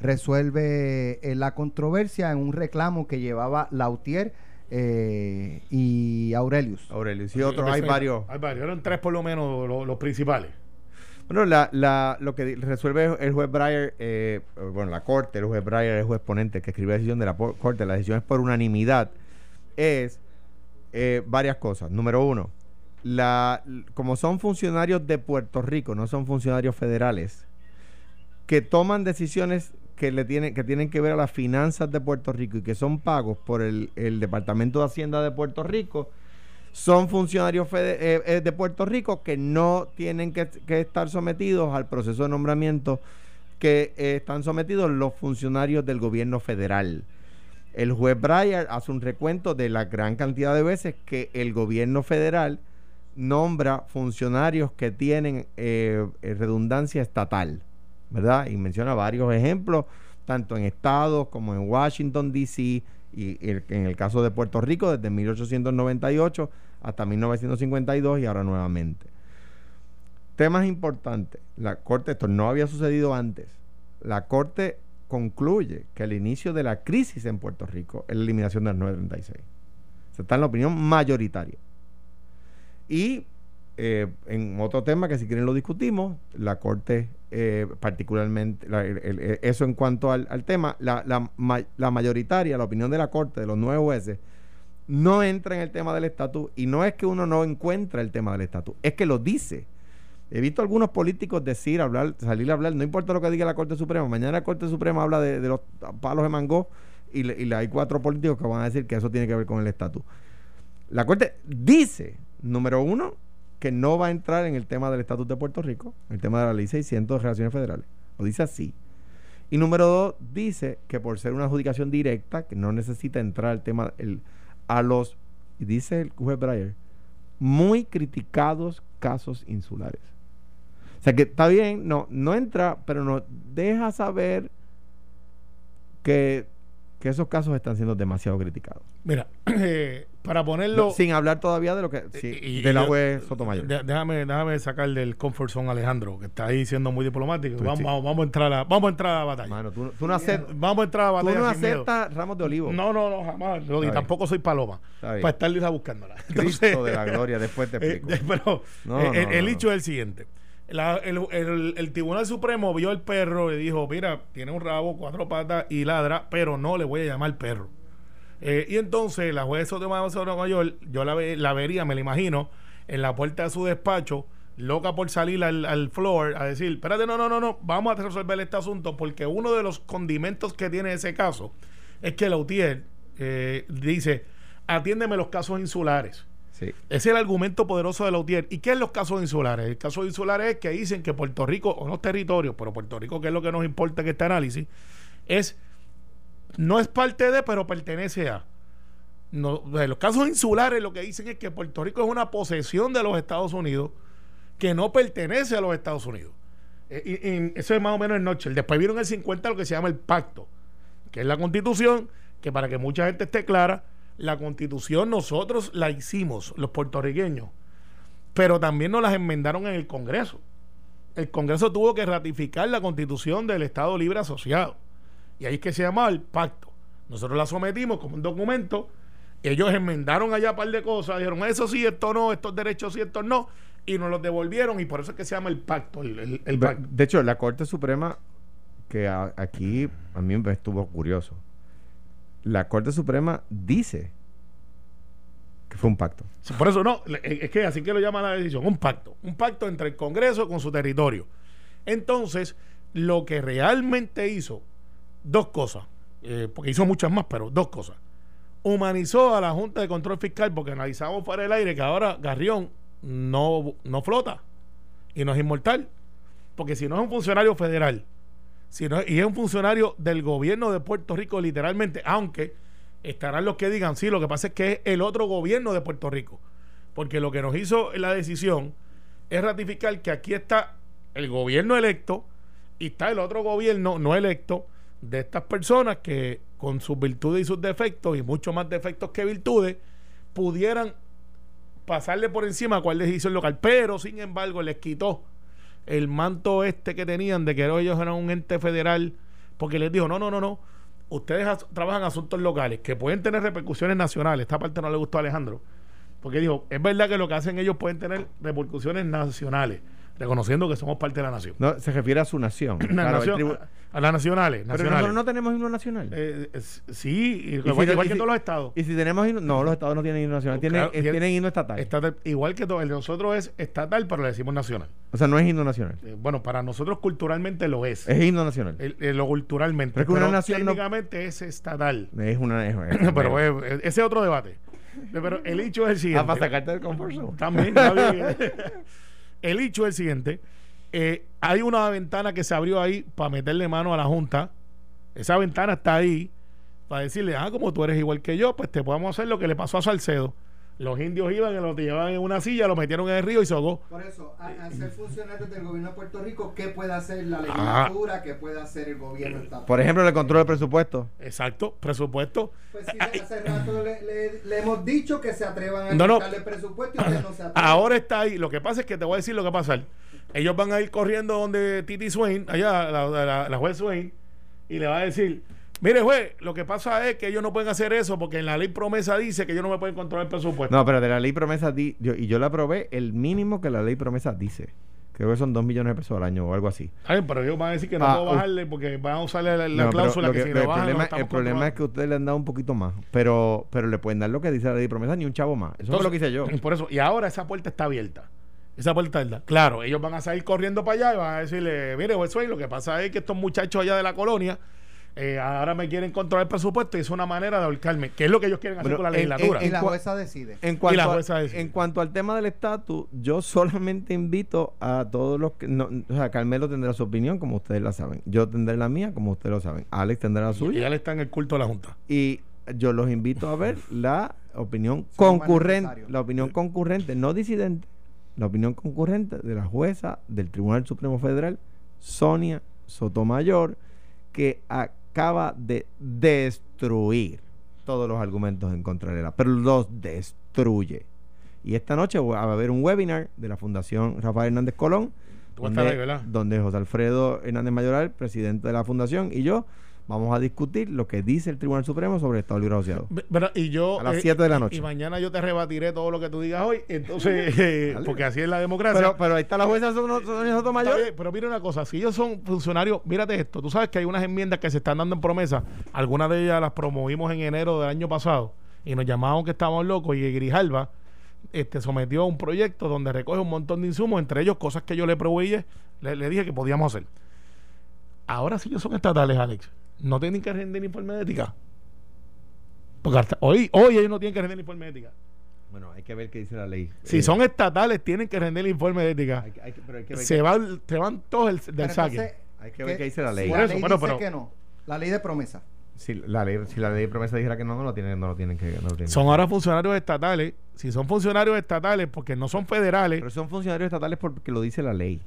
resuelve eh, la controversia en un reclamo que llevaba Lautier eh, y Aurelius. Aurelio, y otros, hay varios. Hay varios, eran tres por lo menos los, los principales. Bueno, la, la, lo que resuelve el juez Breyer, eh, bueno, la corte, el juez Breyer, el juez ponente que escribió la decisión de la corte, la decisión es por unanimidad, es eh, varias cosas. Número uno, la, como son funcionarios de Puerto Rico, no son funcionarios federales, que toman decisiones que, le tienen, que tienen que ver a las finanzas de Puerto Rico y que son pagos por el, el Departamento de Hacienda de Puerto Rico, son funcionarios eh, eh, de Puerto Rico que no tienen que, estar sometidos al proceso de nombramiento que eh, están sometidos los funcionarios del gobierno federal. El juez Breyer hace un recuento de la gran cantidad de veces que el gobierno federal nombra funcionarios que tienen redundancia estatal, ¿verdad? Y menciona varios ejemplos, tanto en estados como en Washington, D.C., y en el caso de Puerto Rico desde 1898 hasta 1952 y ahora nuevamente. Temas importantes. La Corte, esto no había sucedido antes. La Corte concluye que el inicio de la crisis en Puerto Rico es la eliminación del 936. Se está en la opinión mayoritaria. Y eh, en otro tema que si quieren lo discutimos, la Corte eh, particularmente, eso en cuanto al, tema, la, la, mayoritaria, la opinión de la Corte, de los nueve jueces, no entra en el tema del estatus y no es que uno no encuentra el tema del estatus, es que lo dice. He visto algunos políticos decir, hablar, salir a hablar, no importa lo que diga la Corte Suprema, mañana la Corte Suprema habla de, los palos de mango y, y hay cuatro políticos que van a decir que eso tiene que ver con el estatus. La Corte dice, número uno, que no va a entrar en el tema del estatus de Puerto Rico, el tema de la ley 600 de relaciones federales. Lo dice así. Y número dos, dice que por ser una adjudicación directa, que no necesita entrar el tema el, a los, dice el juez Breyer, muy criticados casos insulares. O sea que está bien, no, no entra, pero nos deja saber que que esos casos están siendo demasiado criticados. Mira, eh, para ponerlo... sin hablar todavía de lo que... Sí, de la juez Sotomayor. déjame, déjame sacar del comfort zone Alejandro, que está ahí siendo muy diplomático. Vamos, vamos, a entrar a, vamos a entrar a la batalla. Mano, tú, no aceptas... Vamos a entrar a batalla Tú no aceptas ramos de olivo. No, no, no, jamás. y tampoco soy paloma. Para estar buscándola. Cristo de la gloria, después te eh, explico. pero eh, el, hecho es el siguiente el, Tribunal Supremo vio el perro y dijo, mira, tiene un rabo, cuatro patas y ladra, pero no le voy a llamar perro. Eh, y entonces la juez de Nueva York, yo la, la vería, me la imagino, en la puerta de su despacho, loca por salir al, floor a decir, espérate, no, no, no, no, vamos a resolver este asunto porque uno de los condimentos que tiene ese caso es que Lautier eh, dice, atiéndeme los casos insulares. Ese es el argumento poderoso de la UTIER. ¿Y qué es los casos insulares? El caso insulares es que dicen que Puerto Rico, o no territorios, pero Puerto Rico, que es lo que nos importa en este análisis, es no es parte de, pero pertenece a. No, los casos insulares lo que dicen es que Puerto Rico es una posesión de los Estados Unidos que no pertenece a los Estados Unidos. Y, eso es más o menos el noche. Después vieron el 50 lo que se llama el pacto, que es la constitución, que para que mucha gente esté clara, la constitución nosotros la hicimos, los puertorriqueños, pero también nos las enmendaron en el Congreso. El Congreso tuvo que ratificar la constitución del Estado Libre Asociado. Y ahí es que se llamaba el pacto. Nosotros la sometimos como un documento. Ellos enmendaron allá un par de cosas, dijeron eso sí, esto no, estos derechos sí, estos no, y nos los devolvieron y por eso es que se llama el pacto. De hecho, la Corte Suprema, que aquí a mí me estuvo curioso, la Corte Suprema dice que fue un pacto. por eso no, es que así que lo llama la decisión, un pacto, un pacto entre el Congreso con su territorio. Entonces, lo que realmente hizo, dos cosas, eh, porque hizo muchas más, pero dos cosas. Humanizó a la Junta de Control Fiscal porque analizamos fuera del aire que ahora Garrión no, no flota y no es inmortal. Porque si no es un funcionario federal y es un funcionario del gobierno de Puerto Rico literalmente, aunque estarán los que digan, sí, lo que pasa es que es el otro gobierno de Puerto Rico, porque lo que nos hizo la decisión es ratificar que aquí está el gobierno electo y está el otro gobierno no electo de estas personas que con sus virtudes y sus defectos, y mucho más defectos que virtudes, pudieran pasarle por encima a cuál decisión local, pero sin embargo les quitó el manto este que tenían de que ellos eran un ente federal, porque les dijo, no, no, no, no, ustedes trabajan asuntos locales que pueden tener repercusiones nacionales. Esta parte no le gustó a Alejandro, porque dijo, es verdad que lo que hacen ellos pueden tener repercusiones nacionales, reconociendo que somos parte de la nación. No, se refiere a su nación. La Claro, el nación- tribu- a las nacionales. Pero nosotros no tenemos himno nacional. Eh, es- sí, Y igual, si- igual y que si- todos los estados. Y si tenemos himno, no, los estados no tienen himno nacional, tienen, Claro, eh, tiene- tienen himno estatal. Estatal, igual que todo, el de nosotros es estatal, pero le decimos nacional. O sea, no es himno nacional, Eh, bueno, para nosotros culturalmente lo es. es himno nacional. El- el- lo culturalmente. Pero es que una pero nación no- técnicamente es estatal. Es una. es- pero eh, ese es otro debate. Pero el hecho es el siguiente. Ah, para sacarte del confort. También. El hecho es el siguiente. eh, hay una ventana que se abrió ahí para meterle mano a la Junta. Esa ventana está ahí para decirle, ah, como tú eres igual que yo, pues te podemos hacer lo que le pasó a Salcedo. Los indios iban y lo llevaban en una silla, lo metieron en el río y se ahogó. Por eso, a- al ser funcionarios del gobierno de Puerto Rico, ¿qué puede hacer la Ah. legislatura? ¿Qué puede hacer el gobierno estatal? Por ejemplo, el control del presupuesto. Exacto, presupuesto. Pues sí, hace rato le, le- le hemos dicho que se atrevan a No, no. quitarle presupuesto y usted no se atreve. Ahora está ahí. Lo que pasa es que te voy a decir lo que va a pasar. Ellos van a ir corriendo donde Titi Swain, allá, la, la- la juez Swain, y le va a decir: Mire, juez, lo que pasa es que ellos no pueden hacer eso porque en la ley promesa dice que ellos no me pueden controlar el presupuesto. No, pero de la ley promesa, di- yo, y yo la aprobé el mínimo que la ley promesa dice. Creo que son 2 millones de pesos al año o algo así. Ay, pero ellos van a decir que no Ah, puedo bajarle porque van a usarle la, la No, pero cláusula que, que- si el lo bajan, problema, el problema es que ustedes le han dado un poquito más, pero pero le pueden dar lo que dice la ley promesa ni un chavo más. Eso es lo que hice yo. Por eso, y ahora esa puerta está abierta. Esa puerta está. Claro, ellos van a salir corriendo para allá y van a decirle, mire, juez lo que pasa es que estos muchachos allá de la colonia eh, ahora me quieren controlar el presupuesto y es una manera de ahorcarme, que es lo que ellos quieren hacer Bueno, con la en- legislatura. y la jueza decide. En Y cuanto, la a- jueza decide. en cuanto al tema del estatus, yo solamente invito a todos los que. No, o sea, Carmelo tendrá su opinión, como ustedes la saben. Yo tendré la mía, como ustedes lo saben. Alex tendrá la y suya. ya le está en el culto de la Junta. Y yo los invito a ver la opinión concurrente, la opinión concurrente, no disidente, la opinión concurrente de la jueza del Tribunal Supremo Federal, Sonia Sotomayor, que acaba de destruir todos los argumentos en contra de la, pero los destruye. Y esta noche va a haber un webinar de la Fundación Rafael Hernández Colón, ahí, donde, ¿verdad? donde José Alfredo Hernández Mayoral, presidente de la fundación, y yo vamos a discutir lo que dice el Tribunal Supremo sobre el Estado Libre Asociado. Y yo. A las eh, 7 de la noche. Y mañana yo te rebatiré todo lo que tú digas hoy. Entonces, eh, porque así es la democracia. Pero, pero ahí está la jueza Sonia Sotomayor. Bien, pero mira una cosa, si ellos son funcionarios, mírate esto, tú sabes que hay unas enmiendas que se están dando en promesa, algunas de ellas las promovimos en enero del año pasado y nos llamaban que estábamos locos y Grijalva este, sometió un proyecto donde recoge un montón de insumos, entre ellos cosas que yo le proveí, le, le dije que podíamos hacer. Ahora si ellos son estatales, Alex, no tienen que rendir informe de ética. Porque hasta hoy, hoy ellos no tienen que rendir informe de ética. Bueno, hay que ver qué dice la ley. Si Eh, son estatales, tienen que rendir el informe de ética. hay, que- hay que- pero hay que ver, Se, van, se van todos el- del saque. hay que ver qué dice la ley. Si Por la eso, ley bueno, dice pero- que no. La ley de promesa. Si la ley, si la ley de promesa dijera que no, no lo tienen, no lo tienen que. No lo tienen. Son ahora funcionarios estatales. Si son funcionarios estatales, porque no son federales, Pero son funcionarios estatales porque lo dice la ley.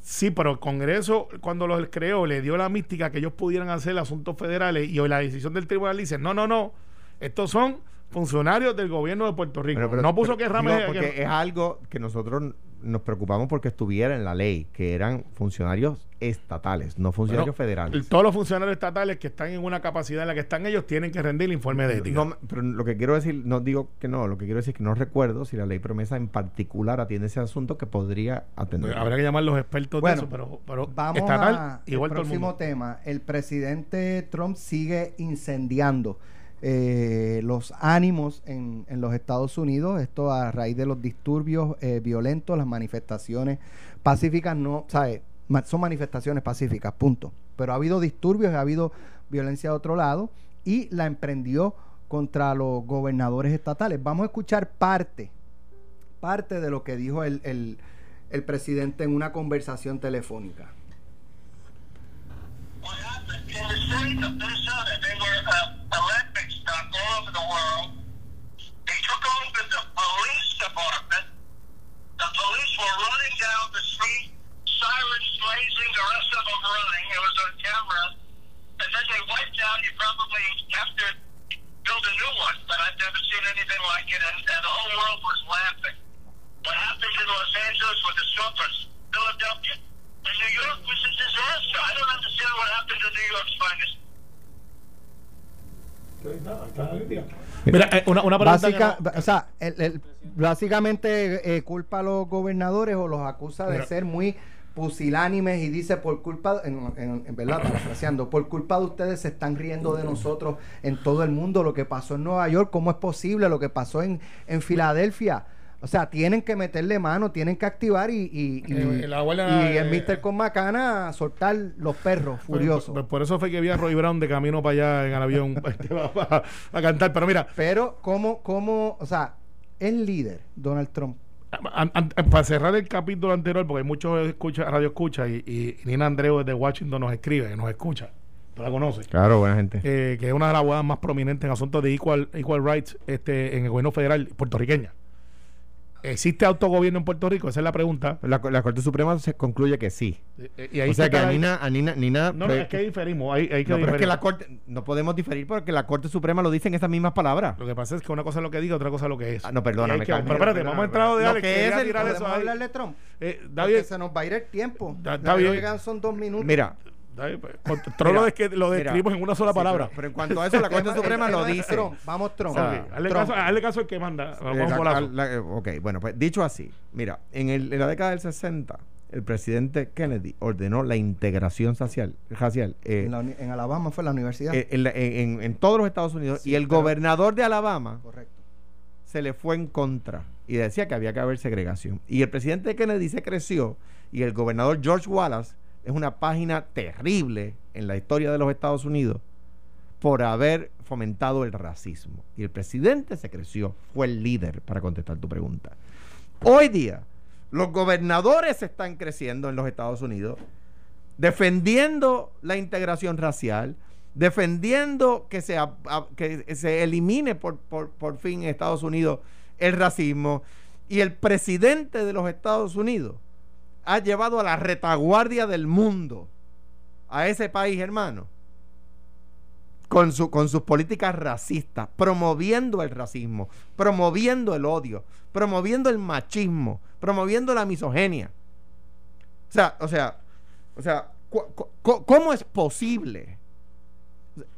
Sí, pero el Congreso, cuando los creó, le dio la mística que ellos pudieran hacer asuntos federales y hoy la decisión del tribunal dice: no, no, no, estos son funcionarios del gobierno de Puerto Rico. Pero- pero- no puso pero- que Rames. porque que- es algo que nosotros nos preocupamos porque estuviera en la ley, que eran funcionarios estatales, no funcionarios Bueno, federales. Todos los funcionarios estatales que están en una capacidad en la que están ellos tienen que rendir el informe de ética. No, pero lo que quiero decir, no digo que no, lo que quiero decir es que no recuerdo si la ley promesa en particular atiende ese asunto que podría atender. Habrá que llamar los expertos Bueno, de eso, pero, pero Vamos estatal, a igual el todo el próximo mundo. tema. El presidente Trump sigue incendiando eh, los ánimos en, en los Estados Unidos. Esto a raíz de los disturbios eh, violentos, las manifestaciones pacíficas, no, ¿sabe? Ma- Son manifestaciones pacíficas, punto. Pero ha habido disturbios, ha habido violencia de otro lado y la emprendió contra los gobernadores estatales. Vamos a escuchar parte, parte de lo que dijo el, el- el presidente en una conversación telefónica. what stuff all over the world. They took over the police department. The police were running down the street, sirens blazing, the rest of them running. It was on camera. And then they wiped out. You probably have to build a new one, but I've never seen anything like it. And, and the whole world was laughing. Mira, eh, una, una. Básica- que no- o sea, el- el- básicamente eh, culpa a los gobernadores o los acusa de Mira. ser muy pusilánimes y dice por culpa, en, en- en verdad, parafraseando, por culpa de ustedes se están riendo de nosotros en todo el mundo, lo que pasó en Nueva York, cómo es posible, lo que pasó en, en Filadelfia. O sea, tienen que meterle mano, tienen que activar y, y, y- Eh, la abuela, y el eh, Mr. con Macana soltar los perros furiosos. Pues, por eso fue que vi a Roy Brown de camino para allá en el avión este, a cantar. Pero mira, Pero, ¿cómo, cómo, o sea, el líder, Donald Trump, An- an- para cerrar el capítulo anterior, porque hay muchos escucha, radio escucha y, y Nina Andreu desde Washington nos escribe, nos escucha. Tú la conoces. Claro, buena gente. Eh, que es una de las abogadas más prominentes en asuntos de equal, equal rights este, en el gobierno federal puertorriqueña. ¿Existe autogobierno en Puerto Rico? Esa es la pregunta. La, la Corte Suprema se concluye que sí. Eh, eh, y ahí o sea se que a Nina, a Nina, Nina- No, no, es que diferimos. Hay, hay que no, pero es que la Corte, no podemos diferir porque la Corte Suprema lo dice en esas mismas palabras. Lo que pasa es que una cosa es lo que diga, otra cosa es lo que es. Ah, no, perdóname, que- pero espérate, vamos a entrar de Alex. que es el- tirar eso ¿podemos ahí. hablar de Trump? Eh, Porque David, se nos va a ir el tiempo. Son dos minutos. Mira, Pues, controlo Mira, es que lo describimos en una sola palabra. Pero, pero en cuanto a eso, la Corte Suprema lo dice. Trump. Vamos, Trump. Ok, hazle, Trump. caso, hazle caso al que manda. Vamos la- bolazo. la- ok, bueno, pues dicho así, mira, en, el- en la década del 60, el presidente Kennedy ordenó la integración racial, racial eh, En, la uni- en Alabama fue la universidad. eh, en, la- en- en todos los Estados Unidos Sí, y el gobernador de Alabama Correcto. se le fue en contra y decía que había que haber segregación. Y el presidente Kennedy se creció y el gobernador George Wallace es una página terrible en la historia de los Estados Unidos por haber fomentado el racismo. Y el presidente se creció, fue el líder para contestar tu pregunta. Hoy día, los gobernadores están creciendo en los Estados Unidos, defendiendo la integración racial, defendiendo que se, que se elimine por, por, por fin en Estados Unidos el racismo. Y el presidente de los Estados Unidos ha llevado a la retaguardia del mundo a ese país, hermano, con, su, con sus políticas racistas, promoviendo el racismo, promoviendo el odio, promoviendo el machismo, promoviendo la misoginia. O sea, o sea, o sea, ¿cómo es posible?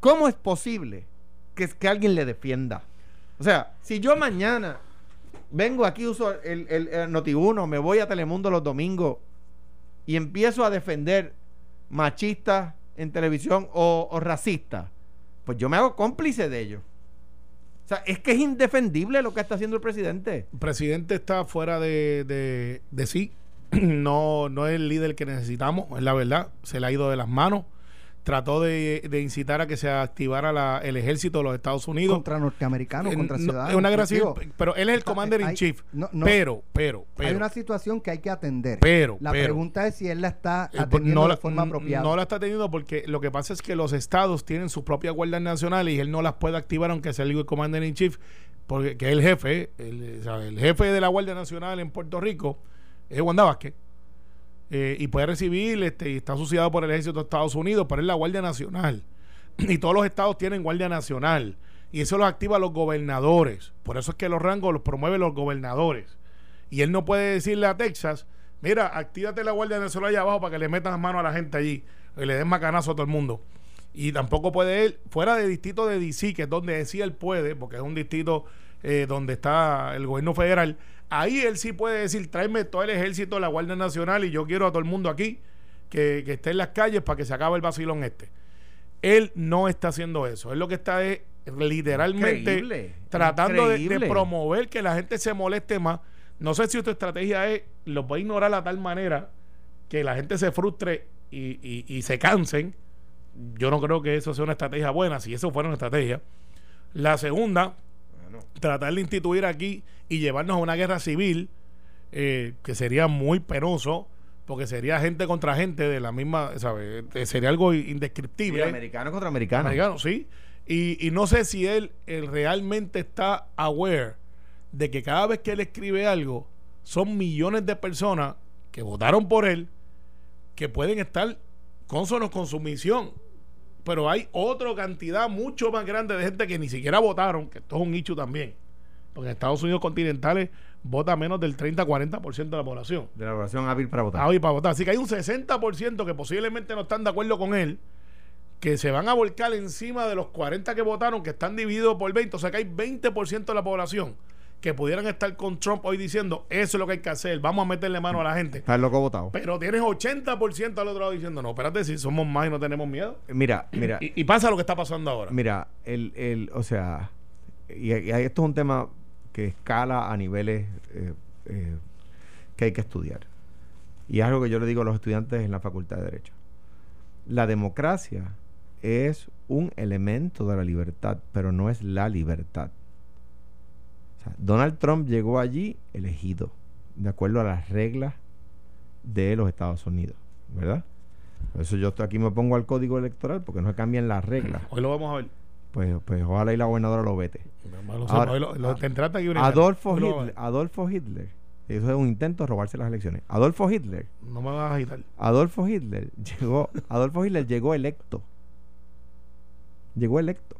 ¿Cómo es posible que, que alguien le defienda? O sea, si yo mañana vengo aquí, uso el, el, el Noti1, me voy a Telemundo los domingos y empiezo a defender machistas en televisión o, o racistas, pues yo me hago cómplice de ellos. O sea, es que es indefendible lo que está haciendo el presidente. El presidente está fuera de, de, de sí. No, no es el líder que necesitamos, es la verdad. Se le ha ido de las manos. Trató de, de incitar a que se activara la- el ejército de los Estados Unidos. Contra norteamericanos, Eh, contra no, ciudadanos. es una Digo, pero él es el commander in hay- chief. no, no, pero, pero, hay pero. una situación que hay que atender. Pero, la pero. pregunta es si él la está Eh, pues, atendiendo no de la- forma apropiada. No la está teniendo porque lo que pasa es que los estados tienen sus propias guardias nacionales y él no las puede activar aunque sea el commander in chief, porque que es el jefe, el, sea, el jefe de la Guardia Nacional en Puerto Rico es Wanda Vázquez. Eh, y puede recibir, este, y está asociado por el ejército de Estados Unidos, pero es la Guardia Nacional. Y todos los estados tienen Guardia Nacional. Y eso lo activa los gobernadores. Por eso es que los rangos los promueven los gobernadores. Y él no puede decirle a Texas, mira, actívate la Guardia Nacional allá abajo para que le metan las manos a la gente allí y le den macanazo a todo el mundo. Y tampoco puede él, fuera del distrito de DC, que es donde sí él puede, porque es un distrito eh, donde está el gobierno federal, ahí él sí puede decir, tráeme todo el ejército de la Guardia Nacional y yo quiero a todo el mundo aquí que, que esté en las calles para que se acabe el vacilón este. Él no está haciendo eso. Él lo que está es literalmente Increíble, tratando de- promover que la gente se moleste más. No sé si tu estrategia es, los voy a ignorar a tal manera que la gente se frustre y, y- y se cansen. Yo no creo que eso sea una estrategia buena, si eso fuera una estrategia. La segunda, tratar de instituir aquí y llevarnos a una guerra civil, eh, que sería muy penoso, porque sería gente contra gente de la misma, ¿sabes? Eh, Sería algo indescriptible. americano contra americano. Americano, sí. Y, y no sé si él, él realmente está aware de que cada vez que él escribe algo, son millones de personas que votaron por él que pueden estar consonos con su misión. Pero hay otra cantidad mucho más grande de gente que ni siquiera votaron, que esto es un nicho también. Porque en Estados Unidos continentales vota menos del 30-40% de la población. De la población hábil para votar. Y para votar. Así que hay un 60% que posiblemente no están de acuerdo con él, que se van a volcar encima de los 40 que votaron, que están divididos por 20. O sea que hay 20% de la población que pudieran estar con Trump hoy diciendo, eso es lo que hay que hacer, vamos a meterle mano a la gente. Está loco votado. Pero tienes 80% al otro lado diciendo, no, espérate, si somos más y no tenemos miedo. Mira, mira, Y, y pasa lo que está pasando ahora. mira, el, el, o sea, y, y esto es un tema que escala a niveles eh, eh, que hay que estudiar. Y es algo que yo le digo a los estudiantes en la Facultad de Derecho. La democracia es un elemento de la libertad, pero no es la libertad. O sea, Donald Trump llegó allí elegido, de acuerdo a las reglas de los Estados Unidos, ¿verdad? Por eso yo estoy aquí me pongo al código electoral porque no se cambian las reglas. Hoy lo vamos a ver. Pues, pues ojalá y la gobernadora lo vete. Ahora, hoy lo- lo-. Adolfo Hitler. Adolfo Hitler, eso es un intento de robarse las elecciones. Adolfo Hitler, No me vas a agitar. Adolfo Hitler llegó, Adolfo Hitler llegó electo. Llegó electo.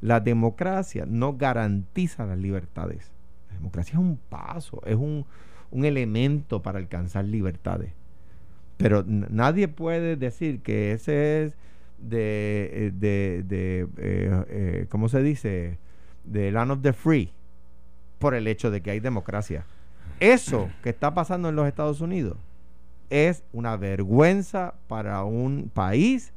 La democracia no garantiza las libertades. La democracia es un paso, es un, un elemento para alcanzar libertades. Pero nadie puede decir que ese es de, eh, de, de eh, eh, ¿cómo se dice? De land of the free por el hecho de que hay democracia. Eso que está pasando en los Estados Unidos es una vergüenza para un país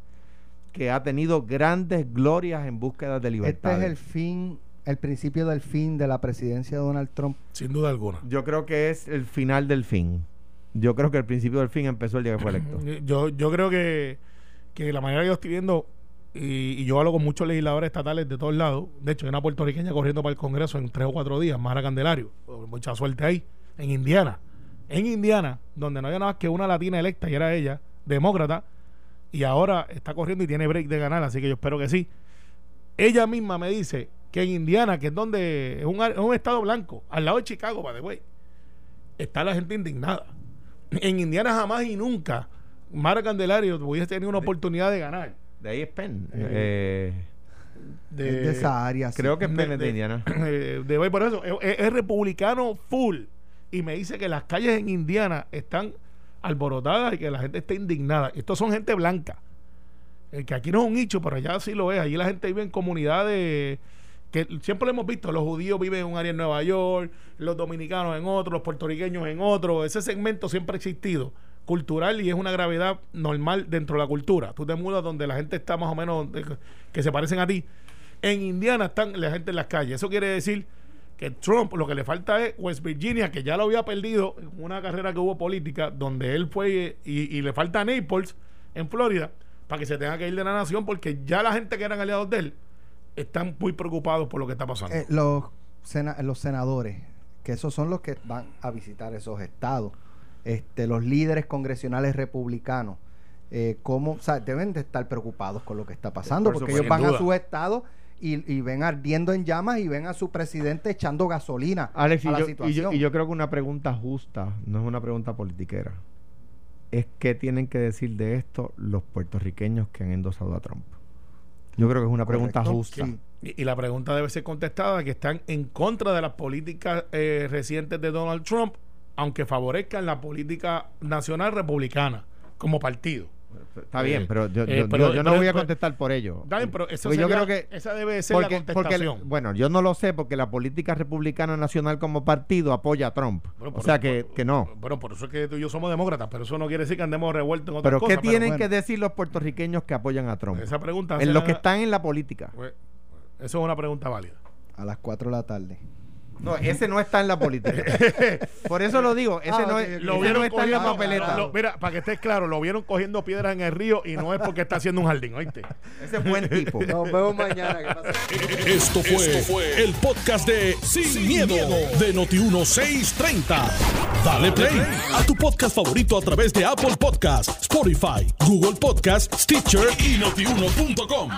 que ha tenido grandes glorias en búsqueda de Este libertad. es el fin, el principio del fin de la presidencia de Donald Trump. Sin duda alguna. Yo creo que es el final del fin. Yo creo que el principio del fin empezó el día que fue electo. Yo, yo creo que, que la manera que yo estoy viendo, y, y yo hablo con muchos legisladores estatales de todos lados, de hecho hay una puertorriqueña corriendo para el Congreso en tres o cuatro días, Mara Candelario, mucha suerte ahí, en Indiana. En Indiana, donde no había nada más que una latina electa y era ella, demócrata, y ahora está corriendo y tiene break de ganar, así que yo espero que sí. Ella misma me dice que en Indiana, que es donde es un, es un estado blanco, al lado de Chicago, para después, está la gente indignada. En Indiana jamás y nunca Mara Candelario hubiese tenido una oportunidad de ganar. De ahí es Penn. Eh, De, Es de esa área. sí. creo que es Penn de- es de de- Indiana. eh, de por eso es, es republicano full y me dice que las calles en Indiana están alborotadas y que la gente está indignada. Estos son gente blanca. El que aquí no es un nicho pero allá sí lo es. Allí la gente vive en comunidades que siempre lo hemos visto. Los judíos viven en un área en Nueva York los dominicanos en otro los puertorriqueños en otro. Ese segmento siempre ha existido cultural y es una gravedad normal dentro de la cultura. Tú te mudas donde la gente está más o menos eh, que se parecen a ti. En Indiana están la gente en las calles. Eso quiere decir que Trump lo que le falta es West Virginia, que ya lo había perdido en una carrera que hubo política, donde él fue y, y le falta Naples en Florida, para que se tenga que ir de la nación, porque ya la gente que eran aliados de él están muy preocupados por lo que está pasando. Eh, los, sena- los senadores, que esos son los que van a visitar esos estados, este, los líderes congresionales republicanos, eh, cómo, o sea, deben de estar preocupados con lo que está pasando, Por porque supuesto. ellos van a duda. su estado y, y ven ardiendo en llamas y ven a su presidente echando gasolina Alex, y a la yo, y, yo, situación. y yo creo que una pregunta justa, no es una pregunta politiquera, es qué tienen que decir de esto los puertorriqueños que han endosado a Trump. Yo creo que es una pregunta Correcto, justa. sí. Y, y la pregunta debe ser contestada, que están en contra de las políticas eh, recientes de Donald Trump, aunque favorezcan la política nacional republicana como partido. Está bien, Eh, pero yo, eh, yo- pero- yo- yo no pero- voy a pero- contestar por ello. Bien, pero eso yo sería- creo que esa debe ser porque, la porque contestación. bueno, yo no lo sé porque la política republicana nacional como partido apoya a Trump. Bueno, o sea que, por- que no. Bueno, por eso es que tú y yo somos demócratas, pero eso no quiere decir que andemos revueltos en otras Pero cosas. ¿qué tienen bueno. que decir los puertorriqueños que apoyan a Trump? Esa pregunta... En los que están en la política. pues, eso es una pregunta válida. a las 4 de la tarde. No, ese no está en la política. Por eso lo digo, ese Ah, no, es. Lo ese vieron no está en la cogiendo- papeleta. lo- mira, para que estés claro, lo vieron cogiendo piedras en el río y no es porque está haciendo un jardín, ¿oíste? Ese es buen tipo. Nos vemos mañana. Esto fue, el podcast de Sin, miedo, de Noti1630. Dale play a tu podcast favorito a través de Apple Podcasts, Spotify, Google Podcasts, Stitcher y notiuno.com.